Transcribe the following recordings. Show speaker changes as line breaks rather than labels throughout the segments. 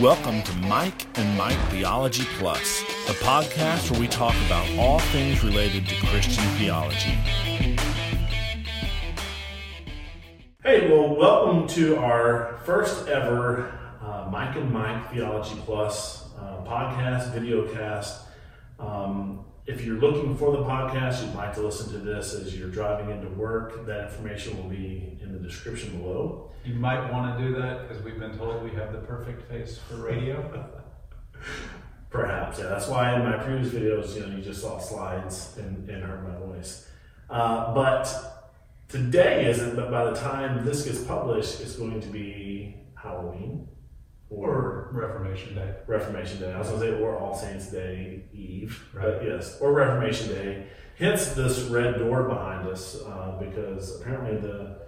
Welcome to Mike and Mike Theology Plus, a podcast where we talk about all things related to Christian theology. Hey, well, welcome to our first ever uh, Mike and Mike Theology Plus uh, podcast, video cast. Um, if you're looking for the podcast, you'd like to listen to this as you're driving into work, that information will be in the description below.
You might want to do that because we've been told we have the perfect face for radio.
Perhaps, yeah. That's why in my previous videos, you know, you just saw slides and, and heard my voice. Uh, but today isn't, but by the time this gets published, it's going to be Halloween
or Reformation Day.
Reformation Day. I was going to say, or All Saints Day Eve.
Right.
But yes, or Reformation Day. Hence this red door behind us, uh, because apparently the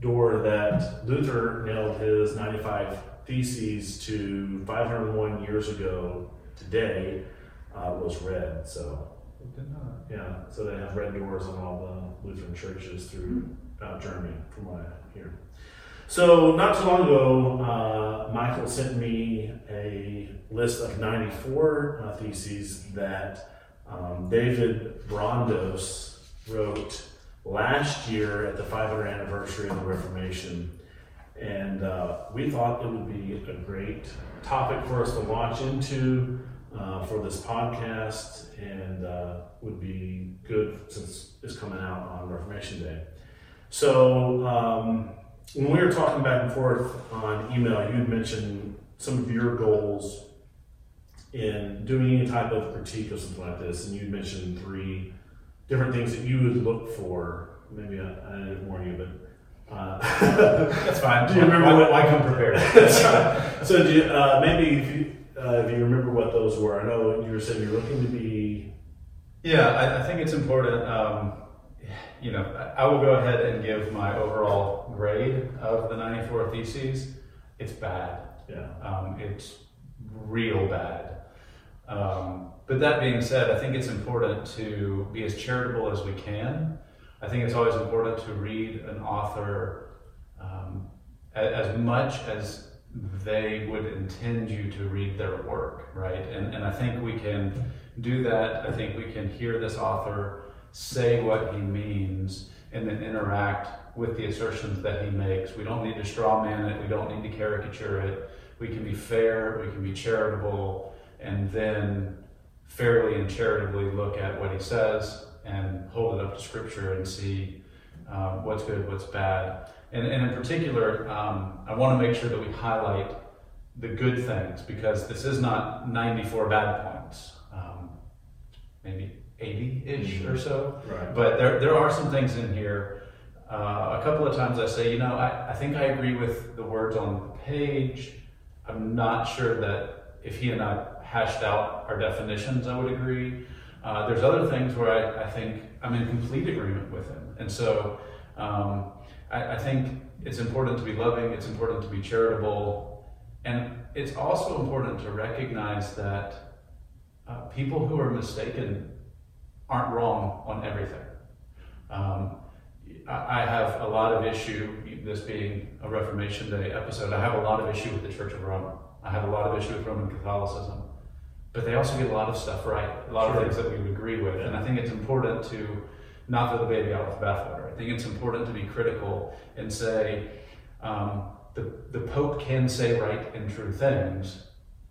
door that Luther nailed his 95 Theses to 501 years ago today uh, was red. So, yeah, so they have red doors on all the Lutheran churches throughout Germany, from what I hear. So, not too long ago, uh, Michael sent me a list of 94 uh, theses that um, David Brondos wrote last year at the 500th anniversary of the Reformation. And uh, we thought it would be a great topic for us to launch into uh, for this podcast and uh, would be good since it's coming out on Reformation Day. So, um, when we were talking back and forth on email, you had mentioned some of your goals in doing any type of critique or something like this, and you mentioned three different things that you would look for. Maybe I, I didn't warn you, but uh,
That's fine.
Do you remember
why,
what-
why come prepared?
so do you, uh, maybe if you, uh, if you remember what those were. I know you were saying you're looking to be
yeah, I, I think it's important. Um, you know, I, will go ahead and give my overall grade of the 94 Theses. It's bad.
yeah
Um, it's real bad. Um, but that being said, I think it's important to be as charitable as we can. I think it's always important to read an author um, as much as they would intend you to read their work, right? And, and I think we can do that. I think we can hear this author say what he means and then interact with the assertions that he makes. We don't need to straw man it, we don't need to caricature it. We can be fair, we can be charitable, and then fairly and charitably look at what he says and hold it up to scripture and see um, what's good, what's bad. And, and in particular, um, I want to make sure that we highlight the good things because this is not 94 bad points, um, maybe 80 ish or so.
right.
But there, there are some things in here. Uh, a couple of times I say, you know, I, I think I agree with the words on the page. I'm not sure that if he and I hashed out our definitions, I would agree. Uh, there's other things where I, I think I'm in complete agreement with him. And so um, I, I think it's important to be loving, it's important to be charitable, and it's also important to recognize that uh, people who are mistaken aren't wrong on everything. Um, I have a lot of issue, this being a Reformation Day episode, I have a lot of issue with the Church of Rome. I have a lot of issue with Roman Catholicism. But they also get a lot of stuff right, a lot
Sure.
of things that we would agree with. And I think it's important to not throw the baby out with the bathwater. I think it's important to be critical and say um, the, the Pope can say right and true things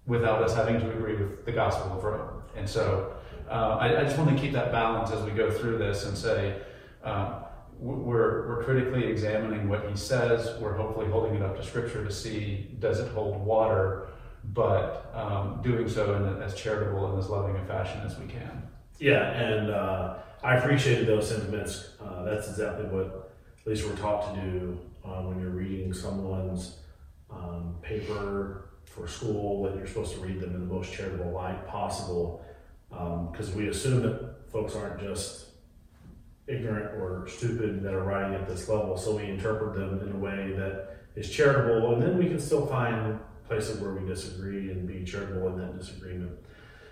without us having to agree with the Gospel of Rome. And so uh, I, I just want to keep that balance as we go through this and say uh, we're, we're critically examining what he says. We're hopefully holding it up to Scripture to see does it hold water, but um, doing so in as charitable and as loving a fashion as we can.
Yeah, and uh, I appreciated those sentiments. Uh, that's exactly what at least we're taught to do uh, when you're reading someone's um, paper for school, that you're supposed to read them in the most charitable light possible. Because we assume that folks aren't just ignorant or stupid that are writing at this level, so we interpret them in a way that is charitable, and then we can still find places where we disagree and be charitable in that disagreement.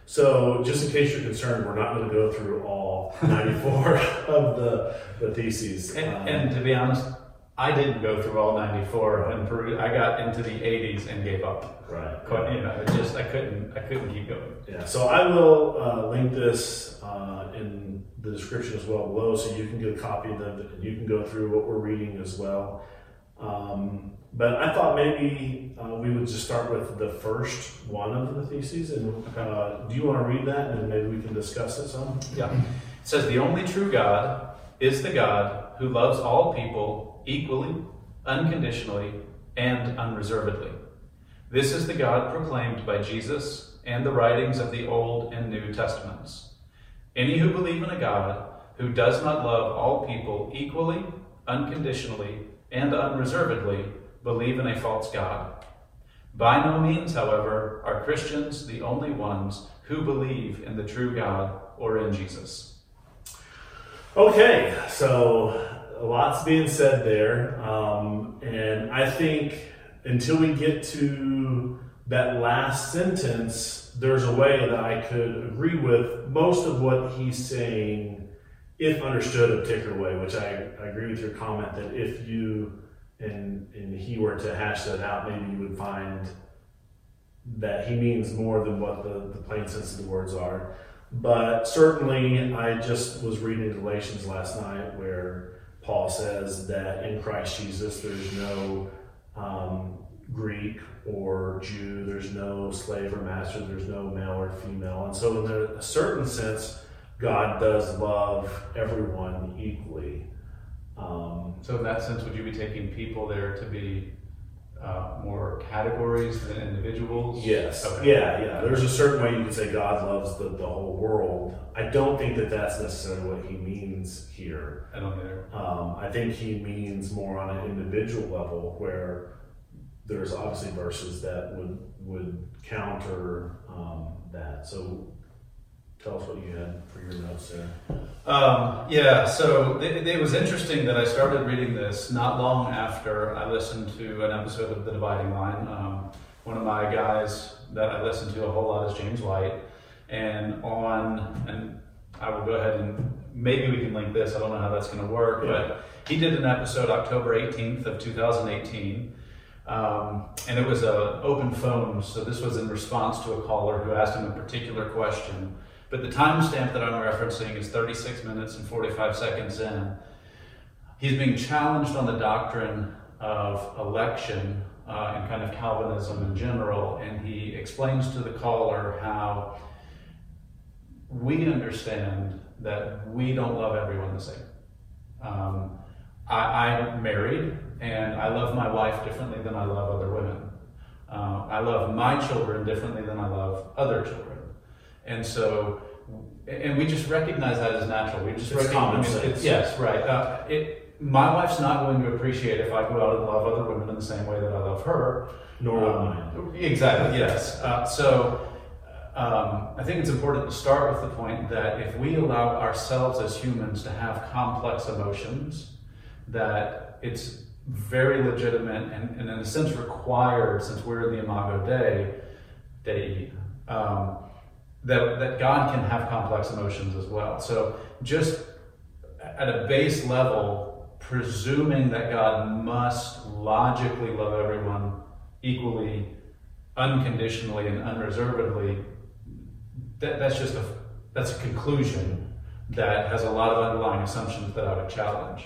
So, just in case you're concerned, we're not going to go through all 94 of the, the theses.
And,
Um,
and to be honest, I didn't go through all 94 and Peru. I got into the 80s and gave up.
Right.
Quite, you know, it just I couldn't I couldn't keep going.
Yeah, so I will uh, link this uh, in the description as well below, so you can get a copy of them and you can go through what we're reading as well. Um, but I thought maybe uh, we would just start with the first one of the theses. And uh, do you want to read that, and then maybe we can discuss it some?
Yeah. It says the only true God is the God who loves all people equally, unconditionally, and unreservedly. This is the God proclaimed by Jesus and the writings of the Old and New Testaments. Any who believe in a God who does not love all people equally, unconditionally, and unreservedly believe in a false God. By no means, however, are Christians the only ones who believe in the true God or in Jesus.
Okay, so lots being said there. Um, and I think until we get to that last sentence, there's a way that I could agree with most of what he's saying if understood a particular way, which I, I agree with your comment that if you and, and he were to hash that out, maybe you would find that he means more than what the, the plain sense of the words are. But certainly, I just was reading Galatians last night where Paul says that in Christ Jesus, there's no um, Greek or Jew, there's no slave or master, there's no male or female. And so, in a certain sense, God does love everyone equally.
Um, so, in that sense, would you be taking people there to be uh, more categories than individuals?
Yes. Okay. Yeah, yeah. There's a certain way you could say God loves the, the whole world. I don't think that that's necessarily what he means here.
I don't either.
Um, I think he means more on an individual level where there's obviously verses that would would counter um, that. So tell us what you had for your notes there.
Um, yeah, so it, it, was interesting that I started reading this not long after I listened to an episode of The Dividing Line. Um, one of my guys that I listen to a whole lot is James White, and on and I will go ahead and maybe we can link this. I don't know how that's going to work, yeah. but he did an episode October 18th of 2018. Um, and it was an open phone, so this was in response to a caller who asked him a particular question. But the timestamp that I'm referencing is 36 minutes and 45 seconds in. He's being challenged on the doctrine of election uh, and kind of Calvinism in general, and he explains to the caller how we understand that we don't love everyone the same. Um, I, am married, and I love my wife differently than I love other women. Uh, I love my children differently than I love other children. And so, and we just recognize that as natural. We just
it's common sense.
yes, right. Uh, it, my wife's not going to appreciate if I go out and love other women in the same way that I love her.
Nor um, mine.
Exactly. Yes. Uh, so. Um, I think it's important to start with the point that if we allow ourselves as humans to have complex emotions, that it's very legitimate and, and in a sense required, since we're in the Imago Dei, Dei um, that, that God can have complex emotions as well. So just at a base level, presuming that God must logically love everyone equally, unconditionally, and unreservedly, that, that's just a that's a conclusion that has a lot of underlying assumptions that I would challenge.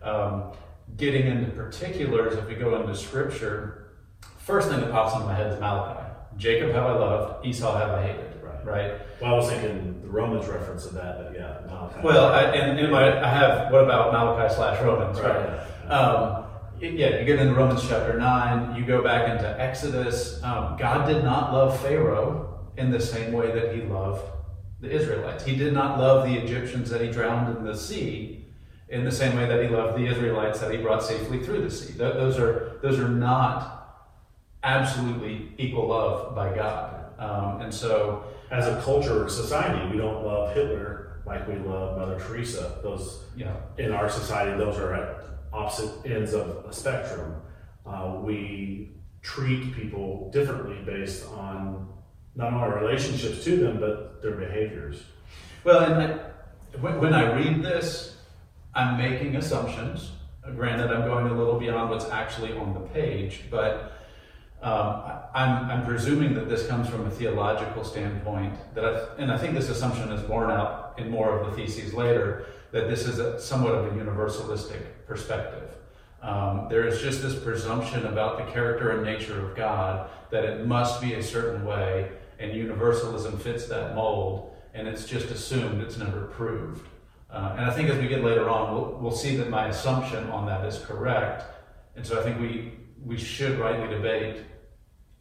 Um, getting into particulars, if we go into scripture, first thing that pops into my head is Malachi. Jacob have I loved, Esau have I hated right?
Well, I was thinking the Romans reference of that, but yeah, Malachi.
Well, I, and in my, I have what about Malachi slash Romans, right? right. Um, yeah, you get into Romans chapter nine. You go back into Exodus. Um, God did not love Pharaoh in the same way that He loved the Israelites. He did not love the Egyptians that He drowned in the sea in the same way that He loved the Israelites that He brought safely through the sea. Those are those are not absolutely equal love by God. Um, and so
as a culture or society, we don't love Hitler like we love Mother Teresa. Those, know, in our society, those are at opposite ends of a spectrum. Uh, we treat people differently based on not only our relationships to them, but their behaviors.
Well, and I, when, when I read this, I'm making assumptions Granted, I'm going a little beyond what's actually on the page, but um, I'm, I'm presuming that this comes from a theological standpoint. That I, and I think this assumption is borne out in more of the theses later. That this is a, somewhat of a universalistic perspective. Um, there is just this presumption about the character and nature of God that it must be a certain way, and universalism fits that mold, and it's just assumed, it's never proved. Uh, and I think as we get later on, we'll, we'll see that my assumption on that is correct. And so I think we, we should rightly debate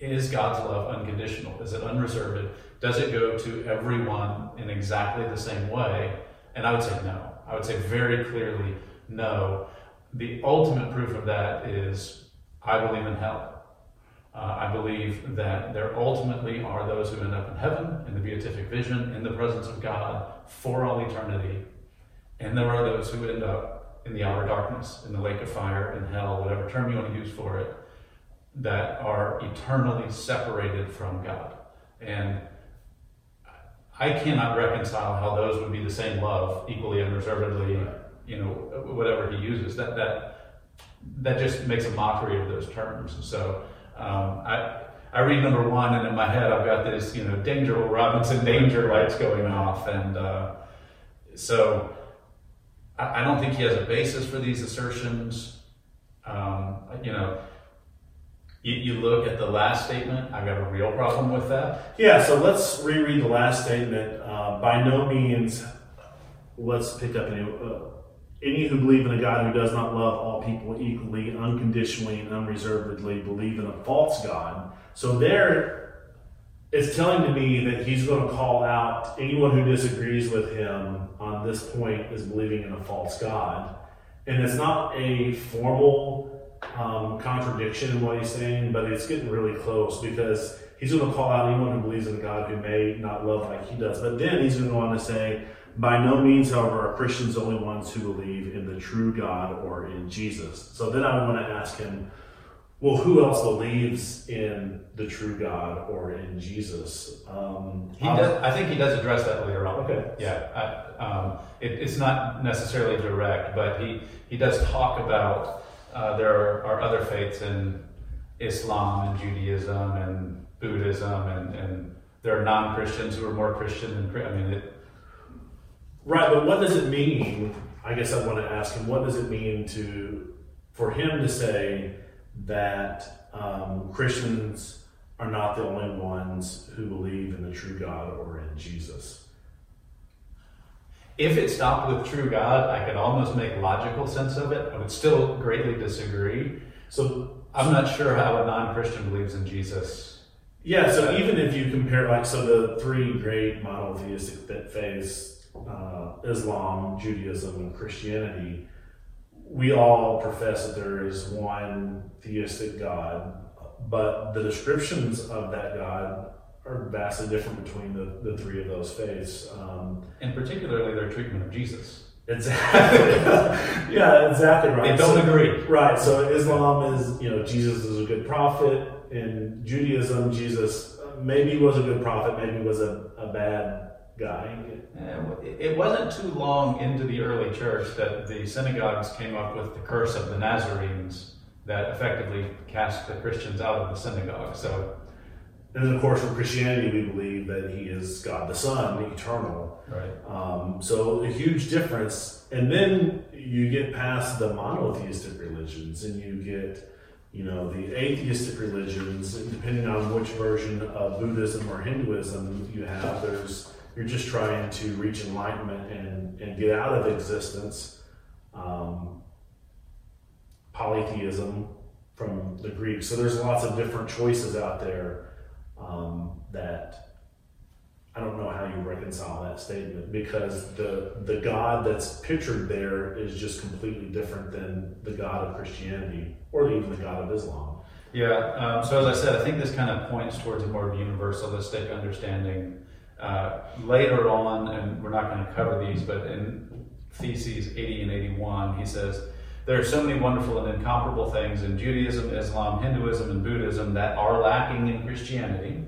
is God's love unconditional? Is it unreserved? Does it go to everyone in exactly the same way? And I would say no. I would say very clearly no. The ultimate proof of that is I believe in hell. Uh, I believe that there ultimately are those who end up in heaven, in the beatific vision, in the presence of God for all eternity. And there are those who end up in the outer darkness, in the lake of fire, in hell, whatever term you want to use for it, that are eternally separated from God. And I cannot reconcile how those would be the same love, equally unreservedly, you know, whatever he uses. That that that just makes a mockery of those terms. So um, I I read number one, and in my head I've got this, you know, danger Robinson danger lights going off, and uh, so I, I, don't think he has a basis for these assertions. Um, you know, you, you look at the last statement, I've got a real problem with that.
Yeah, so let's reread the last statement. Uh, by no means, let's pick up any. Uh, any who believe in a God who does not love all people equally, unconditionally, and unreservedly believe in a false God. So there, it's telling to me that he's going to call out anyone who disagrees with him on this point is believing in a false God. And it's not a formal um, contradiction in what he's saying, but it's getting really close because he's going to call out anyone who believes in God who may not love like he does. But then he's going to go on to say, by no means, however, are Christians the only ones who believe in the true God or in Jesus. So then I want to ask him, well, who else believes in the true God or in Jesus?
Um, he does, I think he does address that later on.
Okay.
Yeah. I, um, it, it's not necessarily direct, but he, he does talk about uh, there are, are, other faiths in Islam and Judaism and Buddhism, and, and there are non Christians who are more Christian than I mean, it,
right. But what does it mean? I guess I want to ask him. What does it mean to for him to say that um, Christians are not the only ones who believe in the true God or in Jesus?
If it stopped with true God, I could almost make logical sense of it. I would still greatly disagree. So I'm not sure how a non-Christian believes in Jesus.
Yeah, so even if you compare, like, so the three great monotheistic faiths, uh, Islam, Judaism, and Christianity, we all profess that there is one theistic God, but the descriptions of that God are vastly different between the, the three of those faiths. Um,
and particularly their treatment of Jesus.
Exactly. yeah, exactly right.
They don't so, agree.
Right. So Islam is, you know, Jesus is a good prophet. In Judaism, Jesus maybe was a good prophet, maybe was a, a bad guy.
It wasn't too long into the early church that the synagogues came up with the curse of the Nazarenes that effectively cast the Christians out of the synagogue. So
and then, of course, for Christianity, we believe that He is God the Son, eternal.
Right.
Um, so a huge difference. And then you get past the monotheistic religions, and you get, you know, the atheistic religions. Depending on which version of Buddhism or Hinduism you have, there's you're just trying to reach enlightenment and and get out of existence. Um, polytheism from the Greeks. So there's lots of different choices out there um, that I don't know how you reconcile that statement because the the God that's pictured there is just completely different than the God of Christianity or even the God of Islam.
Yeah. Um, so as I said, I think this kind of points towards a more universalistic understanding. Uh, later on, and we're not going to cover these, but in Theses 80 and 81, he says there are so many wonderful and incomparable things in Judaism, Islam, Hinduism, and Buddhism that are lacking in Christianity.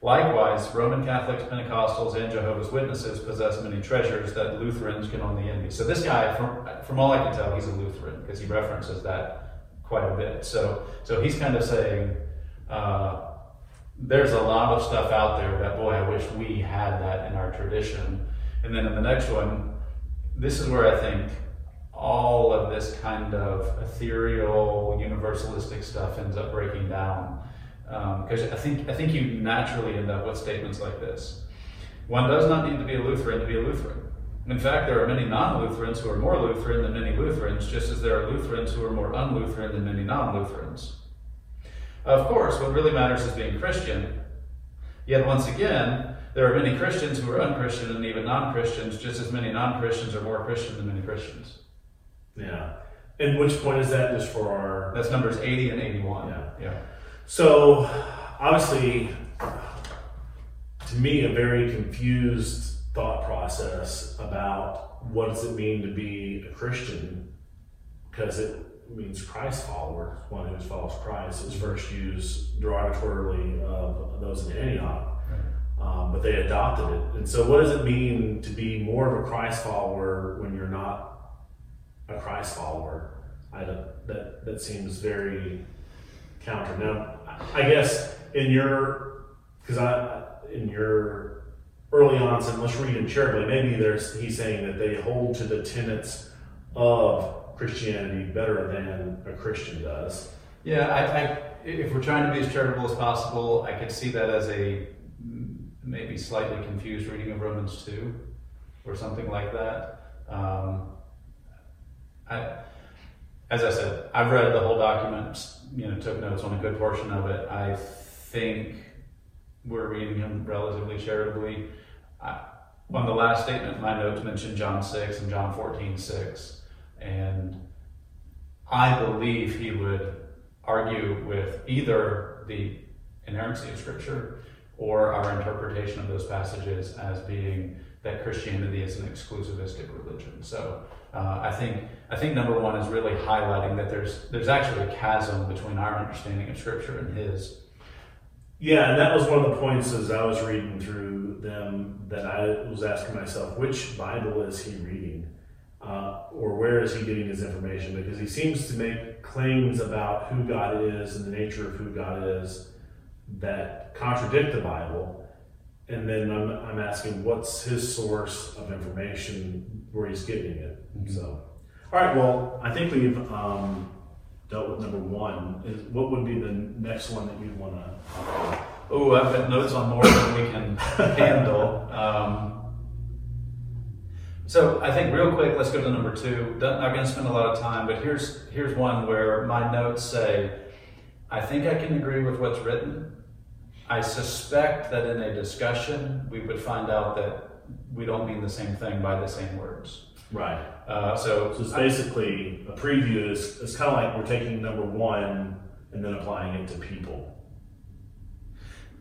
Likewise, Roman Catholics, Pentecostals, and Jehovah's Witnesses possess many treasures that Lutherans can only envy. So this guy, from, from all I can tell, he's a Lutheran because he references that quite a bit. So, so he's kind of saying, uh, there's a lot of stuff out there that, boy, I wish we had that in our tradition. And then in the next one, this is where I think all of this kind of ethereal, universalistic stuff ends up breaking down. Because um, I think I think you naturally end up with statements like this. One does not need to be a Lutheran to be a Lutheran. In fact, there are many non-Lutherans who are more Lutheran than many Lutherans, just as there are Lutherans who are more un-Lutheran than many non-Lutherans. Of course, what really matters is being Christian. Yet once again, there are many Christians who are unchristian and even non-Christians, just as many non-Christians are more Christian than many Christians.
Yeah. And which point is that just for our
That's numbers 80 and 81.
Yeah.
Yeah.
So obviously to me a very confused thought process about what does it mean to be a Christian because it means Christ follower, one who follows Christ, is first used derogatorily of those in Antioch. Um, but they adopted it. And so, what does it mean to be more of a Christ follower when you're not a Christ follower? I don't, that that seems very counter. Now, I guess in your because I in your early on said let's read in charitably. Maybe there's he's saying that they hold to the tenets of Christianity better than a Christian does.
Yeah, I, I, if we're trying to be as charitable as possible, I could see that as a maybe slightly confused reading of Romans 2 or something like that. Um, I, as I said, I've read the whole document, you know, took notes on a good portion of it. I think we're reading him relatively charitably. I, on the last statement, my notes mentioned John 6 and John 14 6. And I believe he would argue with either the inerrancy of Scripture or our interpretation of those passages as being that Christianity is an exclusivistic religion. So uh, I think I think number one is really highlighting that there's there's actually a chasm between our understanding of Scripture and his.
Yeah, and that was one of the points as I was reading through them that I was asking myself, which Bible is he reading? Uh, or where is he getting his information? Because he seems to make claims about who God is and the nature of who God is that contradict the Bible. And then I'm, I'm asking, what's his source of information where he's getting it? Mm-hmm. So, all right, well, I think we've um, dealt with number one. Is, what would be the next one that you'd want to?
Oh, I've got notes on more than we can handle. Um, so I think real quick, let's go to number two. Not going to spend a lot of time, but here's here's one where my notes say, I think I can agree with what's written. I suspect that in a discussion we would find out that we don't mean the same thing by the same words.
Right.
Uh, so,
so it's basically I, a preview. Is it's kind of like we're taking number one and then applying it to people.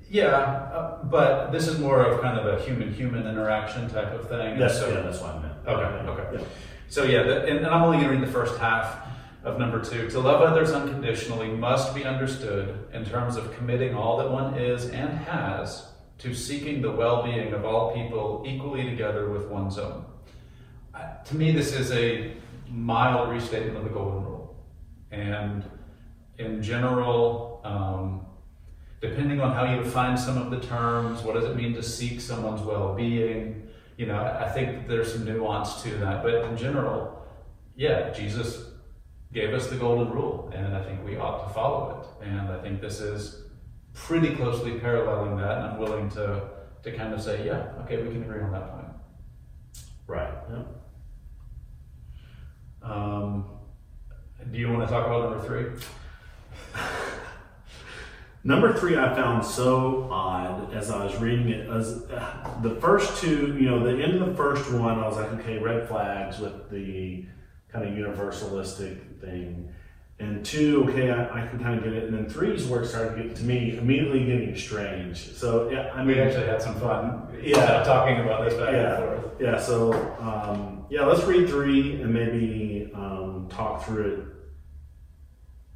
Yeah, uh, but this is more of kind of a human-human interaction type of thing.
Yes, so, yeah, that's what I meant.
Okay, okay. Yeah. So yeah, the, and, and I'm only going to read the first half of number two. To love others unconditionally must be understood in terms of committing all that one is and has to seeking the well-being of all people equally together with one's own. To me, this is a mild restatement of the golden rule, and in general. Um, depending on how you define some of the terms, what does it mean to seek someone's well-being? You know, I think there's some nuance to that, but in general, yeah, Jesus gave us the golden rule, and I think we ought to follow it. And I think this is pretty closely paralleling that, and I'm willing to to kind of say, yeah, okay, we can agree on that point.
Right.
Yeah. Um, do you want to talk about number three?
Number three, I found so odd as I was reading it. As uh, the first two, you know, the end of the first one, I was like, okay, red flags with the kind of universalistic thing. And two, okay, I, I can kind of get it. And then three is where it started to get to me immediately getting strange. So yeah, I mean,
we actually had some fun. Yeah, talking about this back
yeah,
and forth.
Yeah. So um, yeah, let's read three and maybe um, talk through it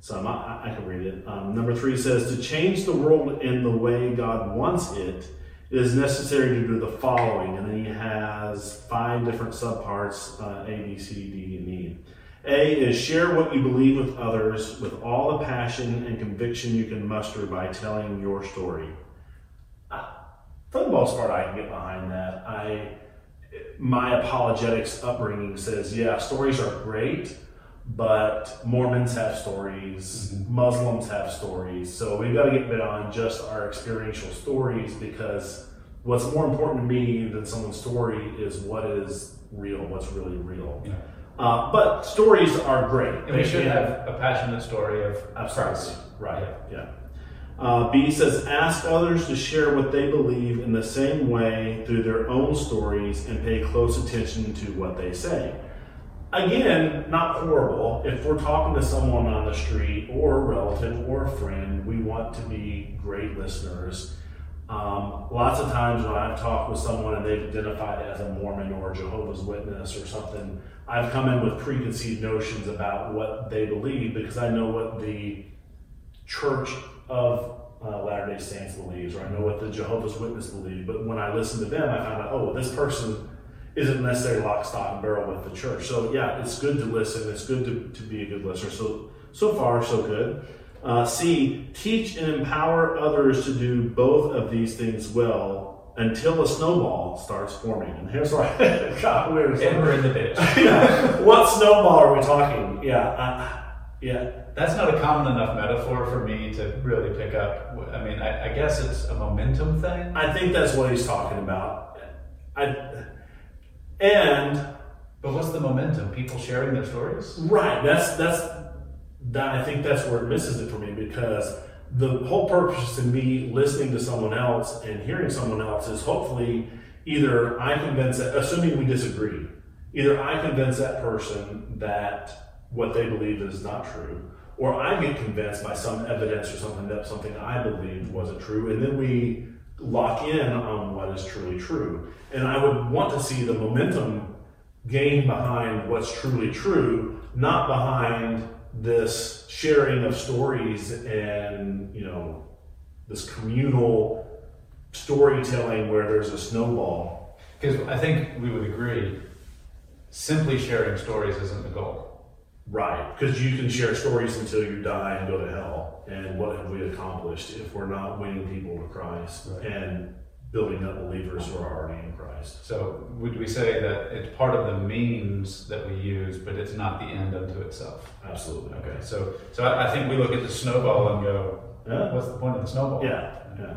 some. I, I can read it. Um, number three says to change the world in the way God wants it, it is necessary to do the following, and then he has five different subparts: uh, A, B, C, D, and E. A is share what you believe with others with all the passion and conviction you can muster by telling your story. Uh, for the most part, I can get behind that. I my apologetics upbringing says, yeah, stories are great, but Mormons have stories, mm-hmm. Muslims have stories. So we've got to get beyond just our experiential stories because what's more important to me than someone's story is what is real, what's really real. Yeah. Uh, but stories are great.
And we should have a passionate story of
Absolutely. Christ. Right, yeah. yeah. Uh, B says, ask others to share what they believe in the same way through their own stories and pay close attention to what they say. Again, not horrible. If we're talking to someone on the street or a relative or a friend, we want to be great listeners. Um, lots of times when I've talked with someone and they've identified as a Mormon or a Jehovah's Witness or something, I've come in with preconceived notions about what they believe because I know what the church of uh, Latter day Saints believes, or I know what the Jehovah's Witness believe. But when I listen to them, I found out, oh, this person isn't necessarily lock, stock, and barrel with the church. So yeah, it's good to listen. It's good to, to be a good listener. So so far, so good. Uh, C, teach and empower others to do both of these things well until a snowball starts forming. And here's where I got
weird. And we're in the ditch.
yeah. What snowball are we talking? Yeah. Uh, yeah.
That's not a common enough metaphor for me to really pick up. I mean, I, I guess it's a momentum thing.
I think that's what he's talking about. I, and
but what's the momentum? People sharing their stories?
Right. That's that's that. I think that's where it misses it for me because the whole purpose of me listening to someone else and hearing someone else is hopefully either I convince, that, assuming we disagree, either I convince that person that what they believe is not true, or I get convinced by some evidence or something that something I believed wasn't true, and then we lock in on what is truly true. And I would want to see the momentum gain behind what's truly true, not behind this sharing of stories and, you know, this communal storytelling where there's a snowball.
Because I think we would agree, simply sharing stories isn't the goal.
Right, because you can share stories until you die and go to hell. And what have we accomplished if we're not winning people to Christ right. and building up believers who are already in Christ?
So, would we say that it's part of the means that we use, but it's not the end unto itself?
Absolutely.
Okay, so so I, I think we look at the snowball and go, yeah. what's the point of the snowball?
Yeah, yeah.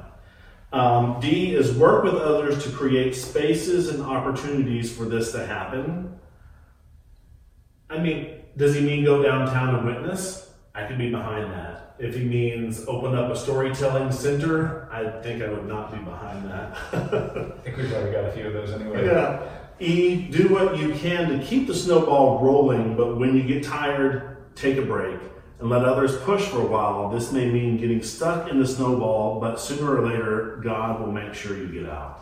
Um, D is work with others to create spaces and opportunities for this to happen. I mean, does he mean go downtown and witness? I could be behind that. If he means open up a storytelling center, I think I would not be behind that.
I think we've already got a few of those anyway.
Yeah. E, do what you can to keep the snowball rolling, but when you get tired, take a break and let others push for a while. This may mean getting stuck in the snowball, but sooner or later, God will make sure you get out.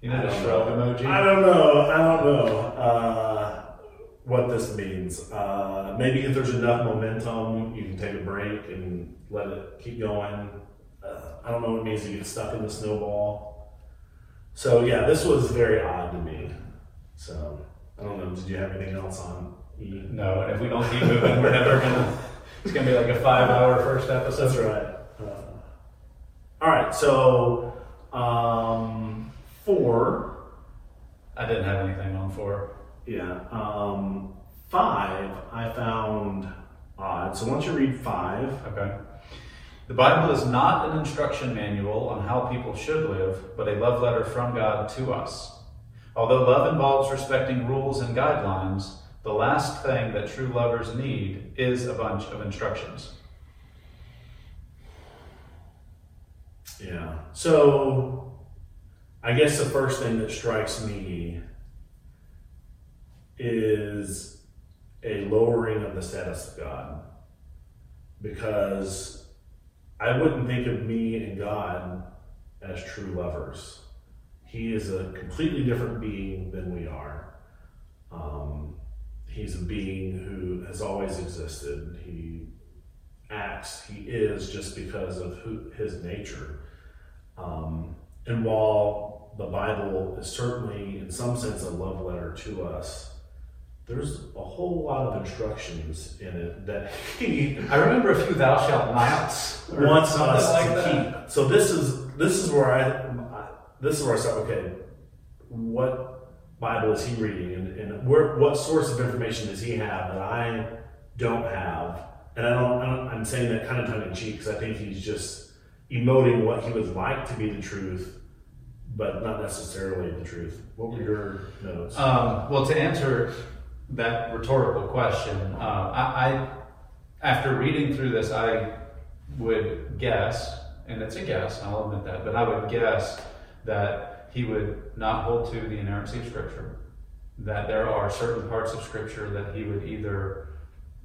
You know the shrug emoji?
I don't know. I don't know. Uh, what this means. Uh, maybe if there's enough momentum, you can take a break and let it keep going. Uh, I don't know what it means to get stuck in the snowball. So yeah, this was very odd to me. So I don't know. Did you have anything else on
E? No, and if we don't keep moving, we're never gonna. It's gonna be like a five-hour first episode.
That's right. Uh, all right, so um, four.
I didn't have anything on four.
Yeah. Um, five, I found odd. So once you read five.
Okay. The Bible is not an instruction manual on how people should live, but a love letter from God to us. Although love involves respecting rules and guidelines, the last thing that true lovers need is a bunch of instructions.
Yeah. So I guess the first thing that strikes me is a lowering of the status of God. Because I wouldn't think of me and God as true lovers. He is a completely different being than we are. Um, he's a being who has always existed. He acts, he is just because of who, his nature. Um, and while the Bible is certainly, in some sense, a love letter to us, there's a whole lot of instructions in it that he
I remember a few thou shalt nots
wants us
like
to
that.
keep. So this is this is where I, this is where I start. Okay, what Bible is he reading, and, and where what source of information does he have that I don't have? And I don't. I don't I'm saying that kind of tongue in cheek because I think he's just emoting what he would like to be the truth, but not necessarily the truth. What were your notes?
Um, well, to answer that rhetorical question, uh, I, I, after reading through this, I would guess, and it's a guess, I'll admit that, but I would guess that he would not hold to the inerrancy of Scripture, that there are certain parts of Scripture that he would either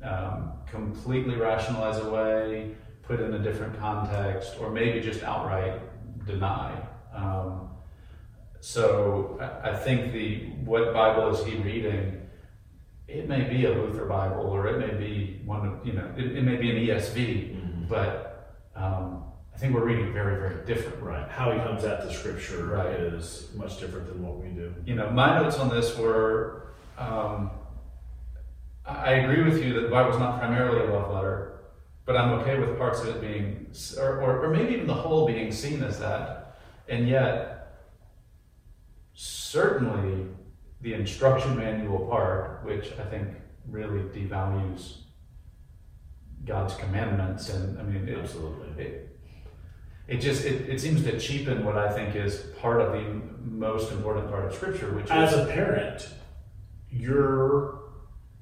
um, completely rationalize away, put in a different context, or maybe just outright deny. Um, so I, I think the what Bible is he reading? It may be a Luther Bible, or it may be one of you know, it, it may be an ESV,
Mhm.
but um, I think we're reading very, very different.
Right. How he comes at the scripture
Right.
is much different than what we do.
You know, my notes on this were um, I agree with you that the Bible's not primarily a love letter, but I'm okay with parts of it being, or, or, or maybe even the whole being seen as that. And yet, certainly the instruction manual part, which I think really devalues God's commandments, and I mean, it,
Absolutely.
it, it just it, it seems to cheapen what I think is part of the most important part of Scripture, which
As
is
a parent, your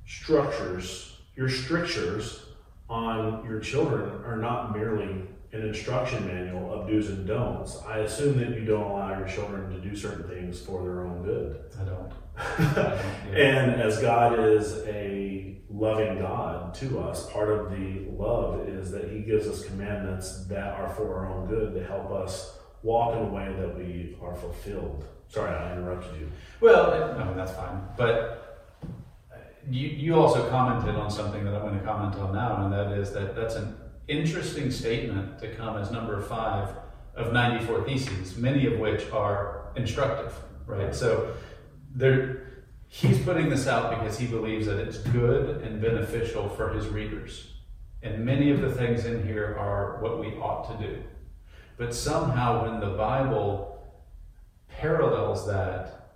structures, your strictures on your children are not merely an instruction manual of do's and don'ts. I assume that you don't allow your children to do certain things for their own good.
I don't. I don't yeah.
And as God is a loving God to us, part of the love is that He gives us commandments that are for our own good to help us walk in a way that we are fulfilled. Sorry, I interrupted you.
Well, no, that's fine. But uh, you, you also commented on something that I'm going to comment on now, and that is that that's an interesting statement to come as number five of 94 theses, many of which are instructive, right? So there, he's putting this out because he believes that it's good and beneficial for his readers. And many of the things in here are what we ought to do. But somehow, when the Bible parallels that,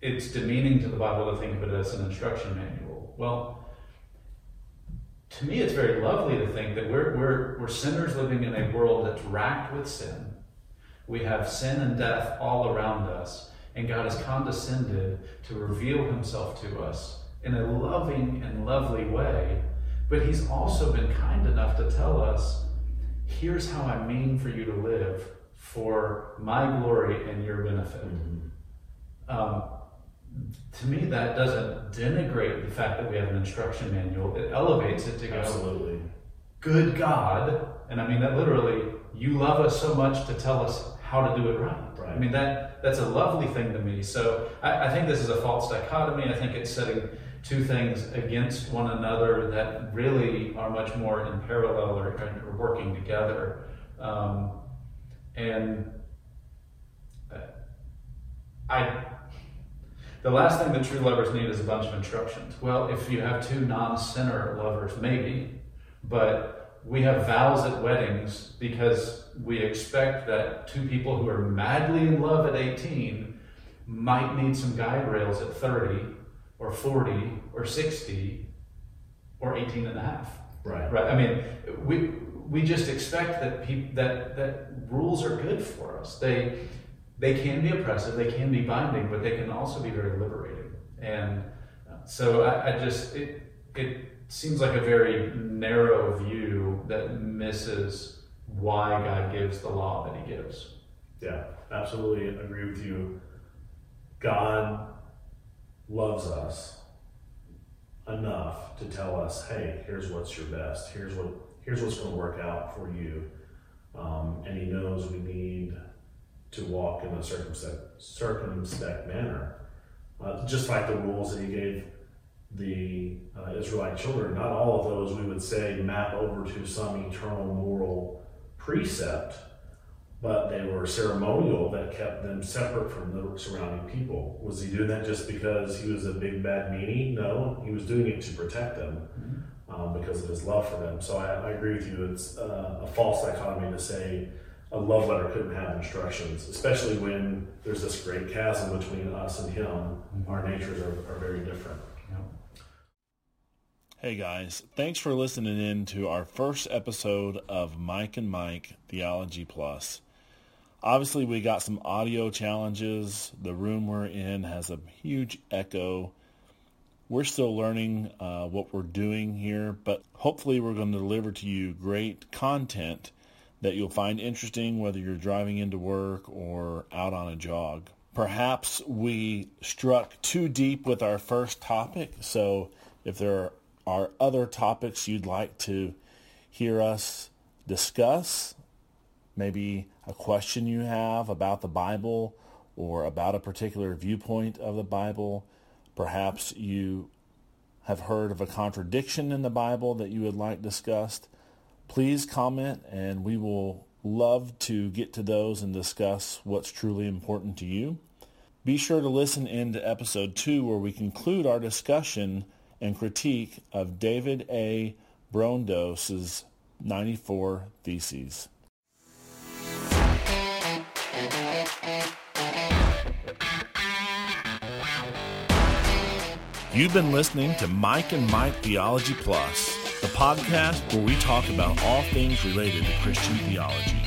it's demeaning to the Bible to think of it as an instruction manual. Well, to me, it's very lovely to think that we're, we're, we're sinners living in a world that's racked with sin. We have sin and death all around us, and God has condescended to reveal himself to us in a loving and lovely way. But he's also been kind enough to tell us here's how I mean for you to live for my glory and your benefit. Um, to me, that doesn't denigrate the fact that we have an instruction manual. It elevates it to go,
Absolutely.
good God. And I mean that literally, you love us so much to tell us how to do it right.
Right.
I mean, that that's a lovely thing to me. So I, I think this is a false dichotomy. I think it's setting two things against one another that really are much more in parallel or, or working together. Um, and uh, I the last thing that true lovers need is a bunch of instructions. Well, if you have two non sinner lovers, maybe, but we have vows at weddings because we expect that two people who are madly in love at 18 might need some guide rails at 30 or 40 or 60 or 18 and a half.
Right.
Right. I mean, we we just expect that peop, that that rules are good for us. They they can be oppressive, they can be binding, but they can also be very liberating. And uh, so I, I just it it seems like a very narrow view that misses why God gives the law that He gives.
Yeah, absolutely agree with you. God loves us enough to tell us, "Hey, here's what's your best. Here's what here's what's going to work out for you." Um, and He knows we need to walk in a circumspect, circumspect manner, uh, just like the rules that He gave
the uh, Israelite children, not all of those we would say map over to some eternal moral precept, but they were ceremonial that kept them separate from the surrounding people. Was he doing that just because he was a big bad meanie? No, he was doing it to protect them um, because of his love for them. So I, I agree with you. It's uh, a false dichotomy to say a love letter couldn't have instructions, especially when there's this great chasm between us and him. Our natures are, are very different.
Hey guys, thanks for listening in to our first episode of Mike and Mike Theology Plus. Obviously, we got some audio challenges. The room we're in has a huge echo. We're still learning uh, what we're doing here, but hopefully, we're going to deliver to you great content that you'll find interesting whether you're driving into work or out on a jog. Perhaps we struck too deep with our first topic, so if there are other topics you'd like to hear us discuss, maybe a question you have about the Bible or about a particular viewpoint of the Bible, perhaps you have heard of a contradiction in the Bible that you would like discussed, please comment and we will love to get to those and discuss what's truly important to you. Be sure to listen in to episode 2 where we conclude our discussion and critique of David A. Brondos's 94 Theses. You've been listening to Mike and Mike Theology Plus, the podcast where we talk about all things related to Christian theology.